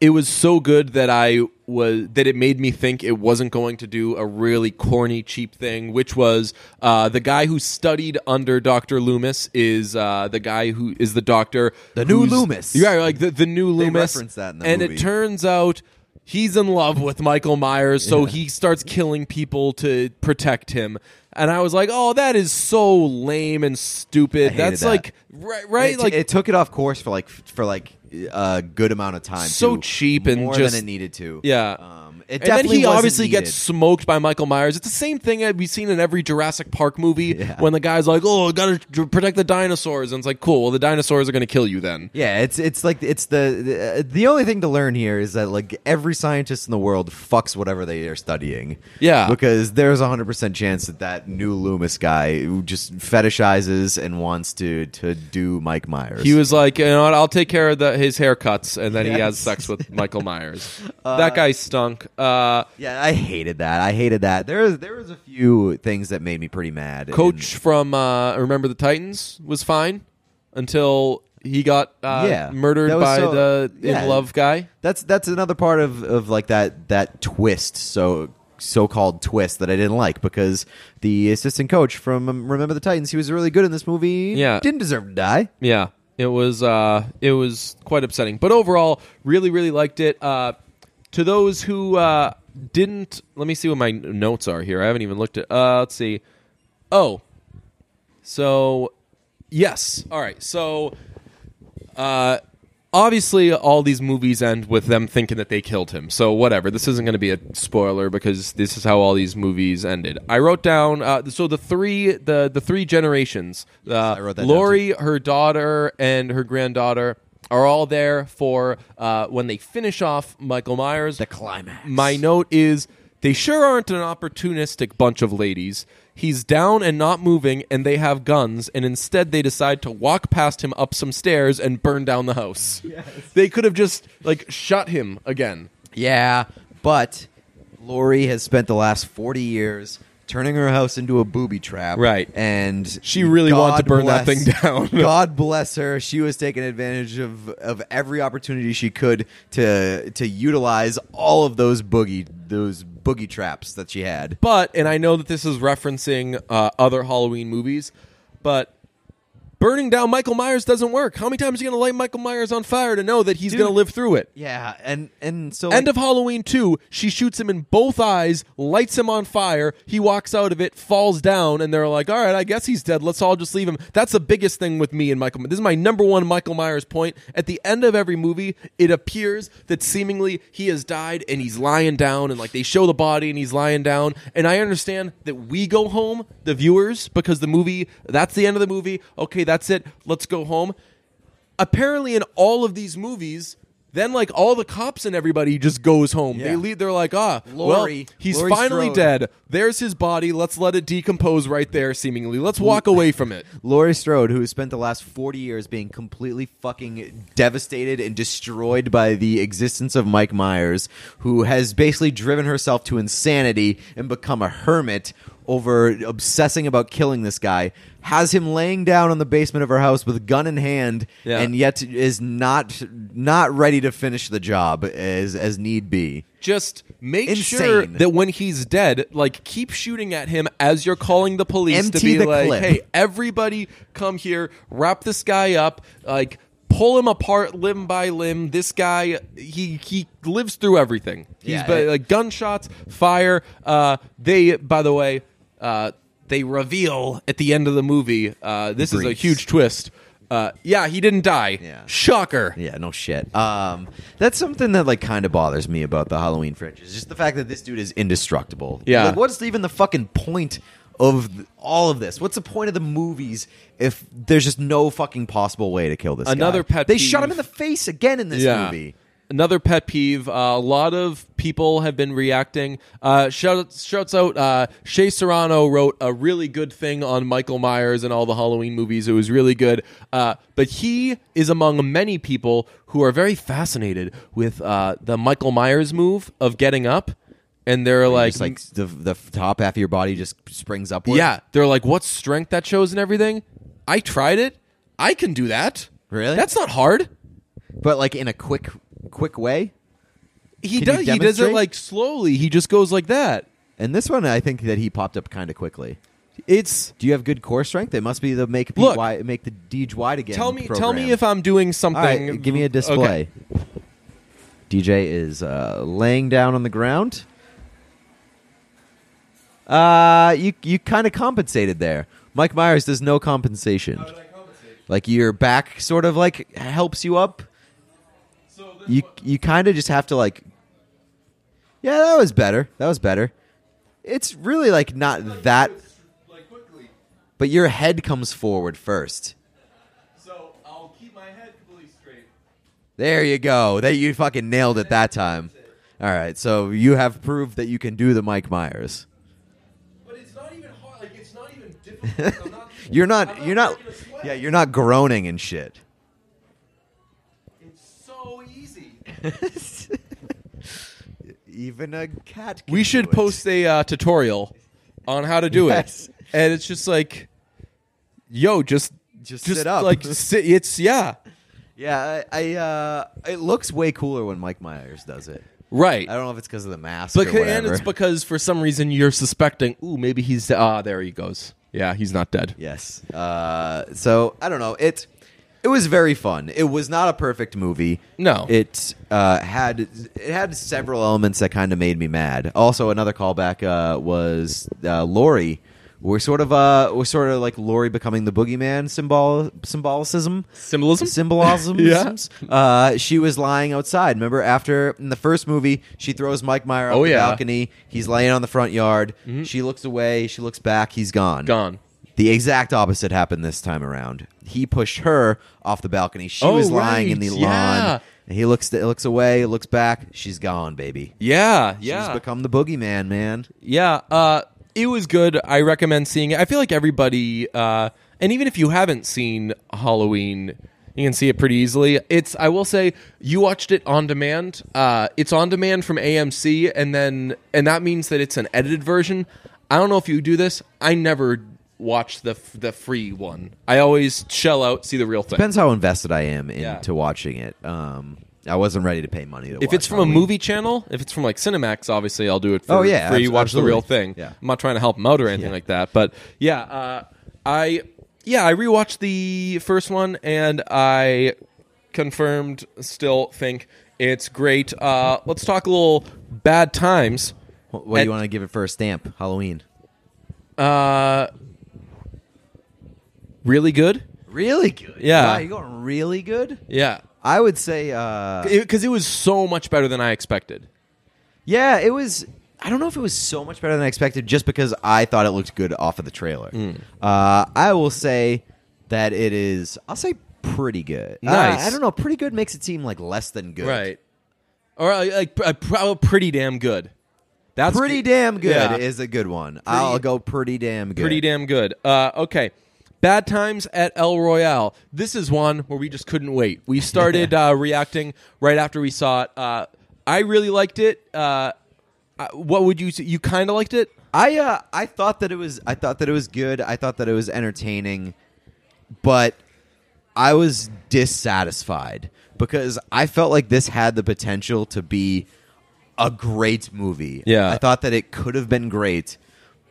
it was so good that I was that it made me think it wasn't going to do a really corny, cheap thing, which was uh, the guy who studied under Doctor Loomis is uh, the guy who is the doctor, The new Loomis. Yeah, like the, the new They Loomis. reference that in the and movie. it turns out he's in love with Michael Myers, so he starts killing people to protect him. And I was like, "Oh, that is so lame and stupid. hated That's that. like right, right? it, like it took it off course for like for like a good amount of time. So too. cheap and more just- than it needed to. Yeah. um, it and then he obviously needed. gets smoked by Michael Myers. It's the same thing that we've seen in every Jurassic Park movie Yeah. when the guy's like, "Oh, I got to protect the dinosaurs," and it's like, "Cool, well, the dinosaurs are going to kill you then." Yeah, it's it's like it's the, the uh, the only thing to learn here is that like every scientist in the world fucks whatever they are studying. Yeah. because there's a hundred percent chance that that new Loomis guy who just fetishizes and wants to to do Mike Myers. He was like, you know what? I'll take care of the, his haircuts, and then he has sex with Michael Myers. Uh, that guy stunk. Uh, yeah, I hated that. I hated that. There was there was a few things that made me pretty mad. Coach And- from uh, Remember the Titans was fine until he got uh, Yeah. murdered by so- the yeah. in love guy. that's that's another part of, of like that that twist so so-called twist that I didn't like because the assistant coach from Remember the Titans he was really good in this movie Yeah. didn't deserve to die Yeah, it was uh, it was quite upsetting, but overall, really, really liked it. Uh, to those who uh, didn't, let me see what my notes are here. I haven't even looked at. Uh, let's see. Oh, so yes, all right. So, uh, obviously, all these movies end with them thinking that they killed him. So whatever. This isn't going to be a spoiler because this is how all these movies ended. I wrote down. Uh, so the three the the three generations. Uh, I wrote that down, Laurie, her daughter, and her granddaughter are all there for uh, when they finish off Michael Myers. the climax My note is they sure aren't an opportunistic bunch of ladies. He's down and not moving, and they have guns, and instead they decide to walk past him up some stairs and burn down the house. They could have just like shot him again. yeah but Laurie has spent the last 40 years turning her house into a booby trap Right. and She really wanted to God burn that thing down. God bless her she was taking advantage of of every opportunity she could to to utilize all of those boogie those boogie traps that she had But, and I know that this is referencing uh, other Halloween movies, but burning down Michael Myers doesn't work. How many times are you going to light Michael Myers on fire to know that he's Dude. going to live through it? Yeah, and and so End like, of Halloween 2, she shoots him in both eyes, lights him on fire. He walks out of it, falls down, and they're like, all right, I guess he's dead. Let's all just leave him. That's the biggest thing with me and Michael. This is my number one Michael Myers point. At the end of every movie, it appears that seemingly he has died and he's lying down, and like they show the body and he's lying down. And I understand that we go home, the viewers, because the movie, that's the end of the movie. Okay, that's it. Let's go home apparently in all of these movies then like all the cops and everybody just goes home they Yeah. leave they're like ah well Laurie- he's Laurie finally Strode. dead there's his body let's let it decompose right there seemingly let's walk away from it Laurie Strode, who has spent the last 40 years being completely fucking devastated and destroyed by the existence of Mike Myers, who has basically driven herself to insanity and become a hermit over obsessing about killing this guy, has him laying down on the basement of her house with gun in hand Yeah. and yet is not not ready to finish the job as as need be. just make sure that when he's dead like keep shooting at him as you're calling the police to be the like clip. hey everybody come here wrap this guy up like pull him apart limb by limb this guy he he lives through everything he's Yeah, it- like gunshots fire uh they by the way uh they reveal at the end of the movie uh this is a Breeze. huge twist uh yeah he didn't die Yeah. shocker Yeah, no shit. Um, that's something that like kind of bothers me about the Halloween franchise. Just the fact that this dude is indestructible. Yeah. Like, what's even the fucking point of th- all of this? What's the point of the movies if there's just no fucking possible way to kill this Another guy? pet They shot him peeve. in the face again in this movie. Another pet peeve. Uh, a lot of people have been reacting. Uh, shout, shouts out. Uh, Shea Serrano wrote a really good thing on Michael Myers and all the Halloween movies. It was really good. Uh, but he is among many people who are very fascinated with uh, the Michael Myers move of getting up, and they're like, like the the top half of your body just springs upward. yeah, they're like, what strength that shows and everything. I tried it. I can do that. Really? That's not hard. but like in a quick quick way. He Can does. He does it demonstrate? like slowly. He just goes like that. And this one, I think that he popped up kind of quickly. It's Do you have good core strength? It must be the make Look. make the Deej wide again. tell me. Tell me if I'm doing something. right, give me a display. Okay. DJ is uh, laying down on the ground. Uh, you you kind of compensated there. Mike Myers does no compensation. Like your back sort of like helps you up. You you kind of just have to like. Yeah, that was better. That was better. It's really like not that, but your head comes forward first. So I'll keep my head completely straight. There you go. That you fucking nailed it that time. All right, so you have proved that you can do the Mike Myers. But it's not even hard. Like it's not even difficult. Not, You're I'm not. You're not. breaking. Yeah, you're not groaning and shit. Even a cat. Can We do should it. post a uh, tutorial on how to do Yes. it, and it's just like, yo, just Just sit up. Like sit. It's yeah, Yeah, I. I uh, it looks way cooler when Mike Myers does it. right. I don't know if it's because of the mask Because, or and it's because for some reason you're suspecting, ooh, maybe he's ah, there he goes. Yeah, he's not dead. Yes. Uh, so I don't know. It it was very fun. It was not a perfect movie. No. It uh, had it had several elements that kind of made me mad. Also, another callback uh, was uh, Laurie. We're sort of uh, we're sort of like Laurie becoming the boogeyman symbol symbolicism. Symbolism? Symbolism. Yeah. Uh, she was lying outside. Remember, after in the first movie, she throws Mike Meyer up Oh, the yeah. balcony. He's laying on the front yard. She looks away. She looks back. He's gone. Gone. The exact opposite happened this time around. He pushed her off the balcony. She Oh, was lying in right. the Yeah. lawn. And he looks looks away, looks back. She's gone, baby. Yeah, She's yeah, become the boogeyman, man. yeah. Uh, it was good. I recommend seeing it. I feel like everybody, uh, and even if you haven't seen Halloween, you can see it pretty easily. It's. I will say you watched it on demand. Uh, it's on demand from AMC, and then and that means that it's an edited version. I don't know if you do this. I never watch the f- the free one. I always shell out, see the real thing. Depends how invested I am into Yeah. watching it. Um, I wasn't ready to pay money to. if watch it's from Halloween. a movie channel, if it's from like Cinemax, obviously I'll do it for Oh, yeah, free. abs- watch the real thing. Yeah. I'm not trying to help them out or anything like that. But yeah, uh, I yeah I rewatched the first one and I confirmed still think it's great. Uh, let's talk a little bad times. What, what do and- you want to give it for a stamp? Halloween. Uh, really good. Really good. Yeah. Wow, you going really good. Yeah, I would say. Uh, because it, was so much better than I expected. Yeah, it was. I don't know if it was so much better than I expected, just because I thought it looked good off of the trailer. Mm. Uh, I will say that it is. I'll say pretty good. Uh, Nice. I don't know. Pretty good makes it seem like less than good. Right. Or uh, like uh, pro- pretty damn good. That's Pretty damn good Yeah. is a good one. I'll go pretty damn good. pretty damn good. Uh, okay. Bad times at El Royale. This is one where we just couldn't wait. We started uh, reacting right after we saw it. Uh, I really liked it. Uh, what would you say? You kind of liked it? I uh, I thought that it was. I thought that it was good. I thought that it was entertaining, but I was dissatisfied because I felt like this had the potential to be a great movie. Yeah. I thought that it could have been great,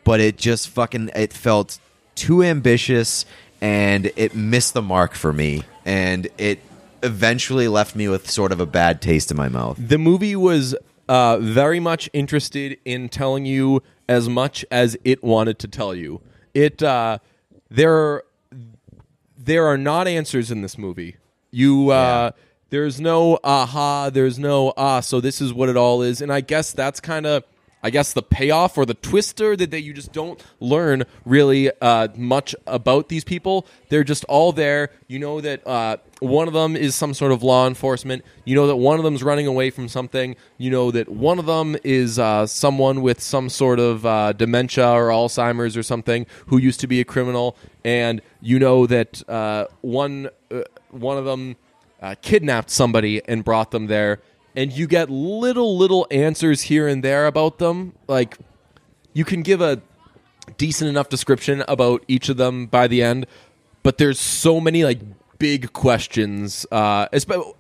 but it just fucking it felt too ambitious and it missed the mark for me and it eventually left me with sort of a bad taste in my mouth. The movie was uh, very much interested in telling you as much as it wanted to tell you. It uh, there there are not answers in this movie. You uh, there's no aha. There's no ah. So this is what it all is. And I guess that's kind of I guess the payoff or the twister that, that you just don't learn really uh, much about these people. They're just all there. You know that uh, one of them is some sort of law enforcement. You know that one of them's running away from something. You know that one of them is uh, someone with some sort of uh, dementia or Alzheimer's or something who used to be a criminal. And you know that uh, one uh, one of them uh, kidnapped somebody and brought them there and you get little little answers here and there about them like you can give a decent enough description about each of them by the end but there's so many like big questions uh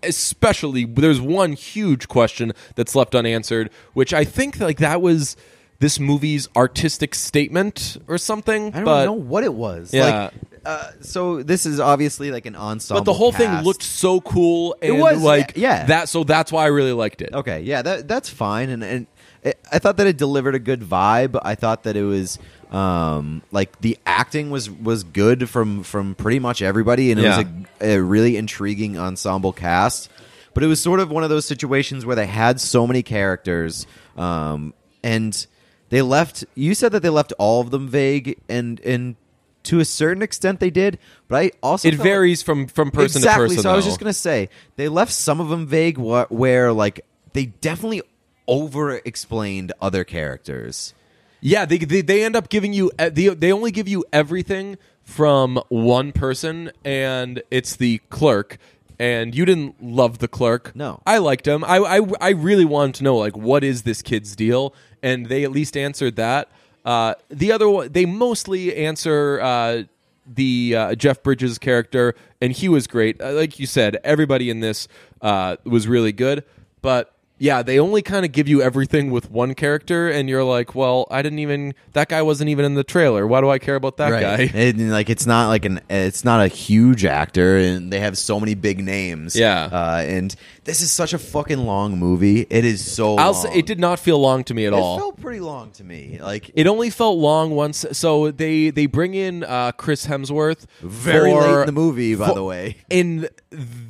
especially there's one huge question that's left unanswered which i think like that was this movie's artistic statement or something I don't but know what it was. Yeah. Like, uh, so this is obviously like an ensemble. but the whole thing looked so cool and was, like yeah. that so that's why i really liked it Okay, yeah, that that's fine, and and it, I thought that it delivered a good vibe. I thought that it was um like the acting was was good from from pretty much everybody, and it Yeah. was a, a really intriguing ensemble cast. But it was sort of one of those situations where they had so many characters, um, and they left. You said that they left all of them vague, and and to a certain extent they did. But I also it varies from from person exactly. to person Exactly. So I was just gonna say they left some of them vague, wh- where like they definitely over-explained other characters. Yeah, they, they they end up giving you uh, they they only give you everything from one person, and it's the clerk. And you didn't love the clerk. No. I liked him. I, I I really wanted to know like what is this kid's deal, and they at least answered that. Uh, the other one, they mostly answer uh, the uh, Jeff Bridges character, and he was great. Uh, like you said, everybody in this uh, was really good, but yeah, they only kind of give you everything with one character, and you're like, well, I didn't even that guy wasn't even in the trailer. Why do I care about that guy? And, like it's not like an it's not a huge actor, and they have so many big names. Yeah. uh, and this is such a fucking long movie. It is so. I'll long. say it did not feel long to me at all. It felt pretty long to me. Like It only felt long once. So they they bring in uh, Chris Hemsworth very for- late in the movie, by for- the way. In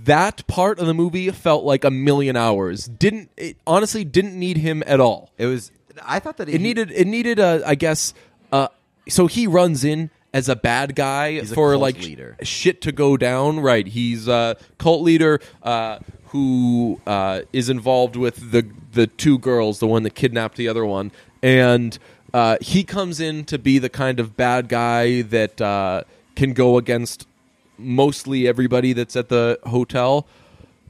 that part of the movie felt like a million hours. Didn't it honestly didn't need him at all. It was. I thought that It needed it needed a I guess uh so he runs in as a bad guy He's for like leader. shit to go down. Right. He's a cult leader uh who uh is involved with the the two girls, the one that kidnapped the other one. And uh he comes in to be the kind of bad guy that uh can go against mostly everybody that's at the hotel.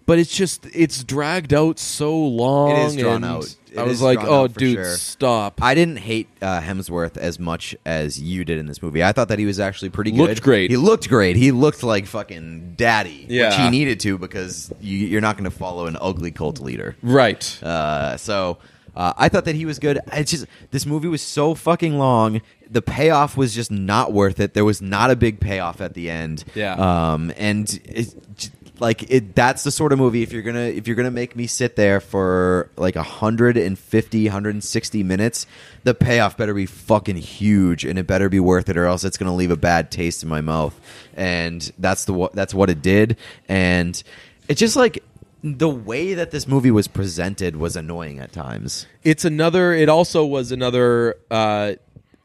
But it's just it's dragged out so long. It is drawn and out. It I was like, "Oh, dude, sure. stop!" I didn't hate uh, Hemsworth as much as you did in this movie. I thought that he was actually pretty good. Looked great. He looked great. He looked like fucking daddy, which Yeah. he needed to because you, you're not going to follow an ugly cult leader. right. Uh, so uh, I thought that he was good. It's just this movie was so fucking long. The payoff was just not worth it. There was not a big payoff at the end. Yeah. Um, and it, like it, that's the sort of movie if you're gonna if you're gonna make me sit there for like 150 160 minutes the payoff better be fucking huge and it better be worth it or else it's gonna leave a bad taste in my mouth and that's the that's what it did and it just like the way that this movie was presented was annoying at times. it's another it also was another uh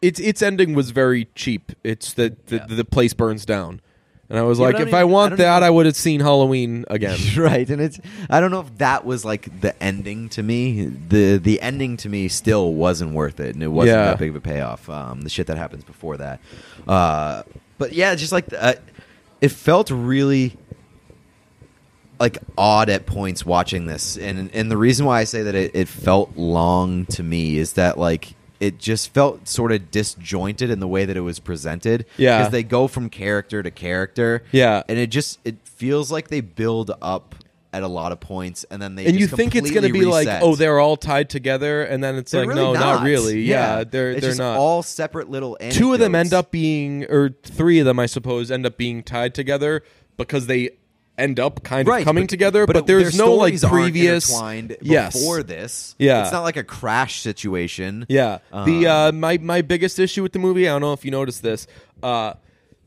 its its ending was very cheap it's the the, Yeah. the place burns down and i was Yeah, like I if i even- I want don't that even- i would have seen halloween again right, and it's I don't know if that was like the ending to me. The the ending to me still wasn't worth it, and it wasn't Yeah. that big of a payoff. Um, the shit that happens before that, uh, but yeah, just like uh, it felt really like odd at points watching this, and and the reason why I say that it, it felt long to me is that like. It just felt sort of disjointed in the way that it was presented. Yeah. because they go from character to character. Yeah. and it just it feels like they build up at a lot of points and then they and you think it's going to be completely like oh they're all tied together and then it's They're like really no not, really yeah, they're it's they're just not all separate little two of them end up being or three of them i suppose end up being tied together because they end up kind of right, coming but- together but, it- there's no like previous intertwined yes before this Yeah. it's not like a crash situation Yeah. the Um, uh, my my biggest issue with the movie, I don't know if you noticed this, uh,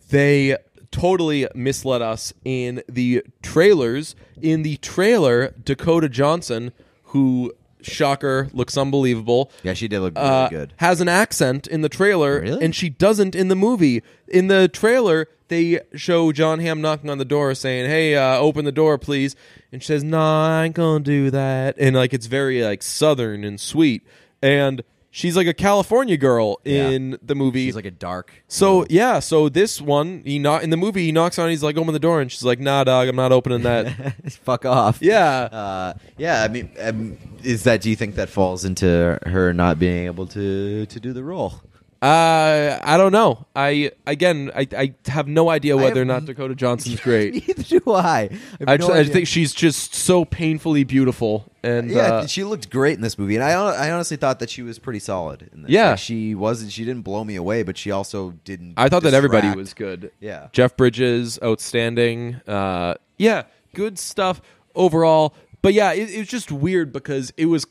they totally misled us in the trailers. In the trailer, Dakota Johnson, who shocker, looks unbelievable. Yeah, she did look really Uh, good. Has an accent in the trailer, Really? and she doesn't in the movie. In the trailer, they show Jon Hamm knocking on the door, saying, "Hey, uh, open the door, please." And she says, "Nah, I ain't gonna do that." And like it's very like southern and sweet, and she's like a California girl Yeah. in the movie. She's like a dark. So yeah, so this one, he not in the movie, he knocks on, he's like, open the door, and she's like, Nah, dog, I'm not opening that. fuck off. yeah, Uh, yeah, I mean, um, is that? Do you think that falls into her not being able to to do the role? Uh, I don't know. I again, I, I have no idea I whether or not Dakota Johnson's great. Neither do I. have I, no just, I idea. think she's just so painfully beautiful, and yeah, uh, she looked great in this movie, and I hon- I honestly thought that she was pretty solid. In this. Yeah. Like, she wasn't. She didn't blow me away, but she also didn't. I thought that everybody distract. was good. Yeah. Jeff Bridges, outstanding. Uh, yeah, good stuff overall. But yeah, it, it was just weird because it was,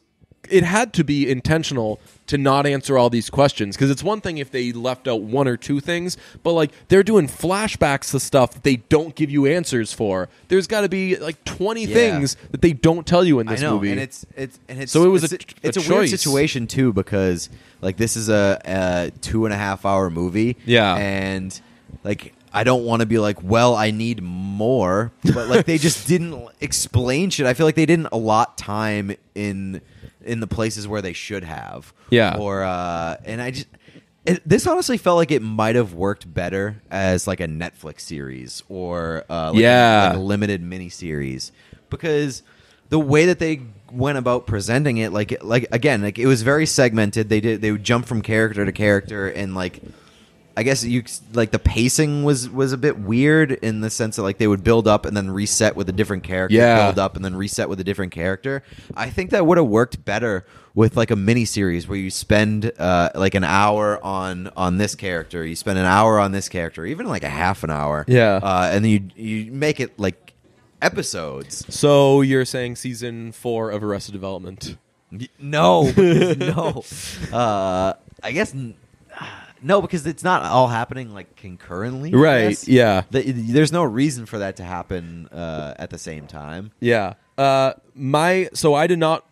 it had to be intentional to not answer all these questions because it's one thing if they left out one or two things, but like they're doing flashbacks to stuff that they don't give you answers for. There's got to be like 20 Yeah. things that they don't tell you in I this know, movie. and it's it's and it's So it was it's a- a it's a, weird choice. situation too because like this is a, a two and a half hour movie, Yeah. and like I don't want to be like, well, I need more, but like they just didn't explain shit. I feel like they didn't allot time in in the places where they should have, Yeah. or uh, and I just. It, this honestly felt like it might have worked better as like a Netflix series or uh, like Yeah. a, like a limited miniseries because the way that they went about presenting it, like like again, like it was very segmented. They did they would jump from character to character, and like I guess you like the pacing was was a bit weird in the sense that like they would build up and then reset with a different character, Yeah. build up and then reset with a different character. I think that would have worked better with like a mini series where you spend uh, like an hour on on this character, you spend an hour on this character, even like a half an hour, Yeah. uh, and then you you make it like episodes. so you're saying season four of Arrested Development? No, no. Uh, I guess no, because it's not all happening like concurrently. I Right, guess. yeah. The- there's no reason for that to happen uh, at the same time. Yeah. Uh, my so I did not.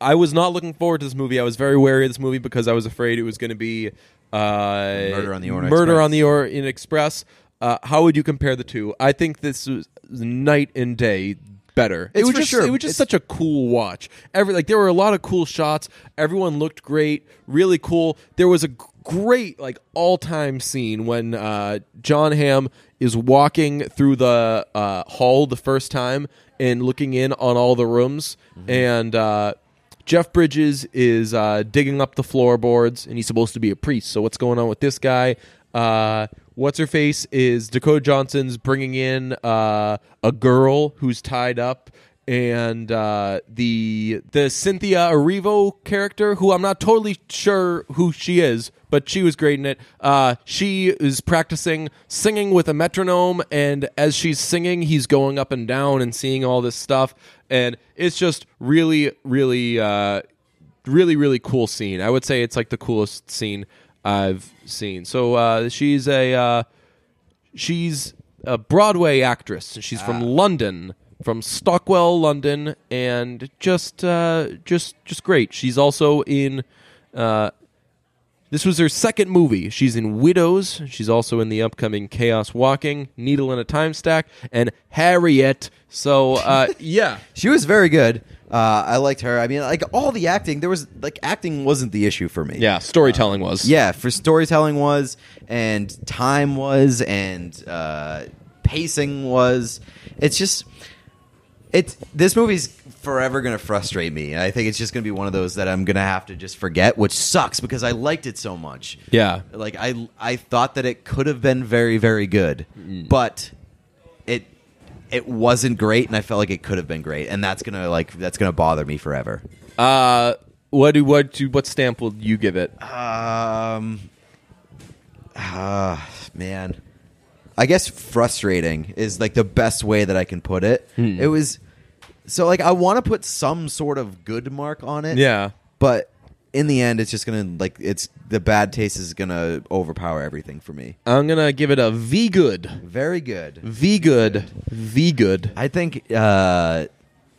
I was not looking forward to this movie. I was very wary of this movie because I was afraid it was going to be uh, Murder on the Orient Murder Express. on the Orient Express. Uh, how would you compare the two? I think this was night and day better. it was just sure. it was just It's- such a cool watch. Every like there were a lot of cool shots. Everyone looked great, really cool. There was a great like all time scene when uh, Jon Hamm is walking through the uh, hall the first time and looking in on all the rooms, and uh, Jeff Bridges is uh, digging up the floorboards, and he's supposed to be a priest. So what's going on with this guy? What's her face is Dakota Johnson's bringing in uh, a girl who's tied up, and uh, the the Cynthia Erivo character, who I'm not totally sure who she is, but she was great in it. Uh, she is practicing singing with a metronome, and as she's singing, he's going up and down and seeing all this stuff, and it's just really, really, uh, really, really cool scene. I would say it's like the coolest scene I've seen. So uh, she's a uh, she's a Broadway actress. She's from London, from Stockwell, London, and just uh, just just great. She's also in. Uh, this was her second movie. She's in Widows. She's also in the upcoming Chaos Walking, Needle in a Time Stack, and Harriet. So uh, yeah, She was very good. Uh, I liked her. I mean, like all the acting, there was like acting wasn't the issue for me. yeah. Storytelling was yeah. For storytelling was, and time was, and uh, pacing was. It's just, it's this movie's forever gonna frustrate me. I think it's just gonna be one of those that I'm gonna have to just forget, which sucks because I liked it so much. yeah. Like I, I thought that it could have been very, very good, Mm. but it wasn't great, and I felt like it could have been great, and that's gonna like that's gonna bother me forever. Uh, what do what do what stamp will you give it? Um, ah, man, I guess frustrating is like the best way that I can put it. Hmm. It was so like I want to put some sort of good mark on it, Yeah. but in the end, it's just gonna like it's the bad taste is gonna overpower everything for me. I'm gonna give it a V good. Very good. V good. V good. I think, uh,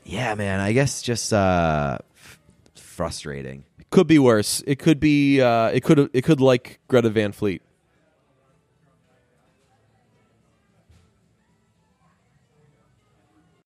yeah, man. I guess just uh, f- frustrating. Could be worse. It could be. Uh, it could. It could like Greta Van Fleet.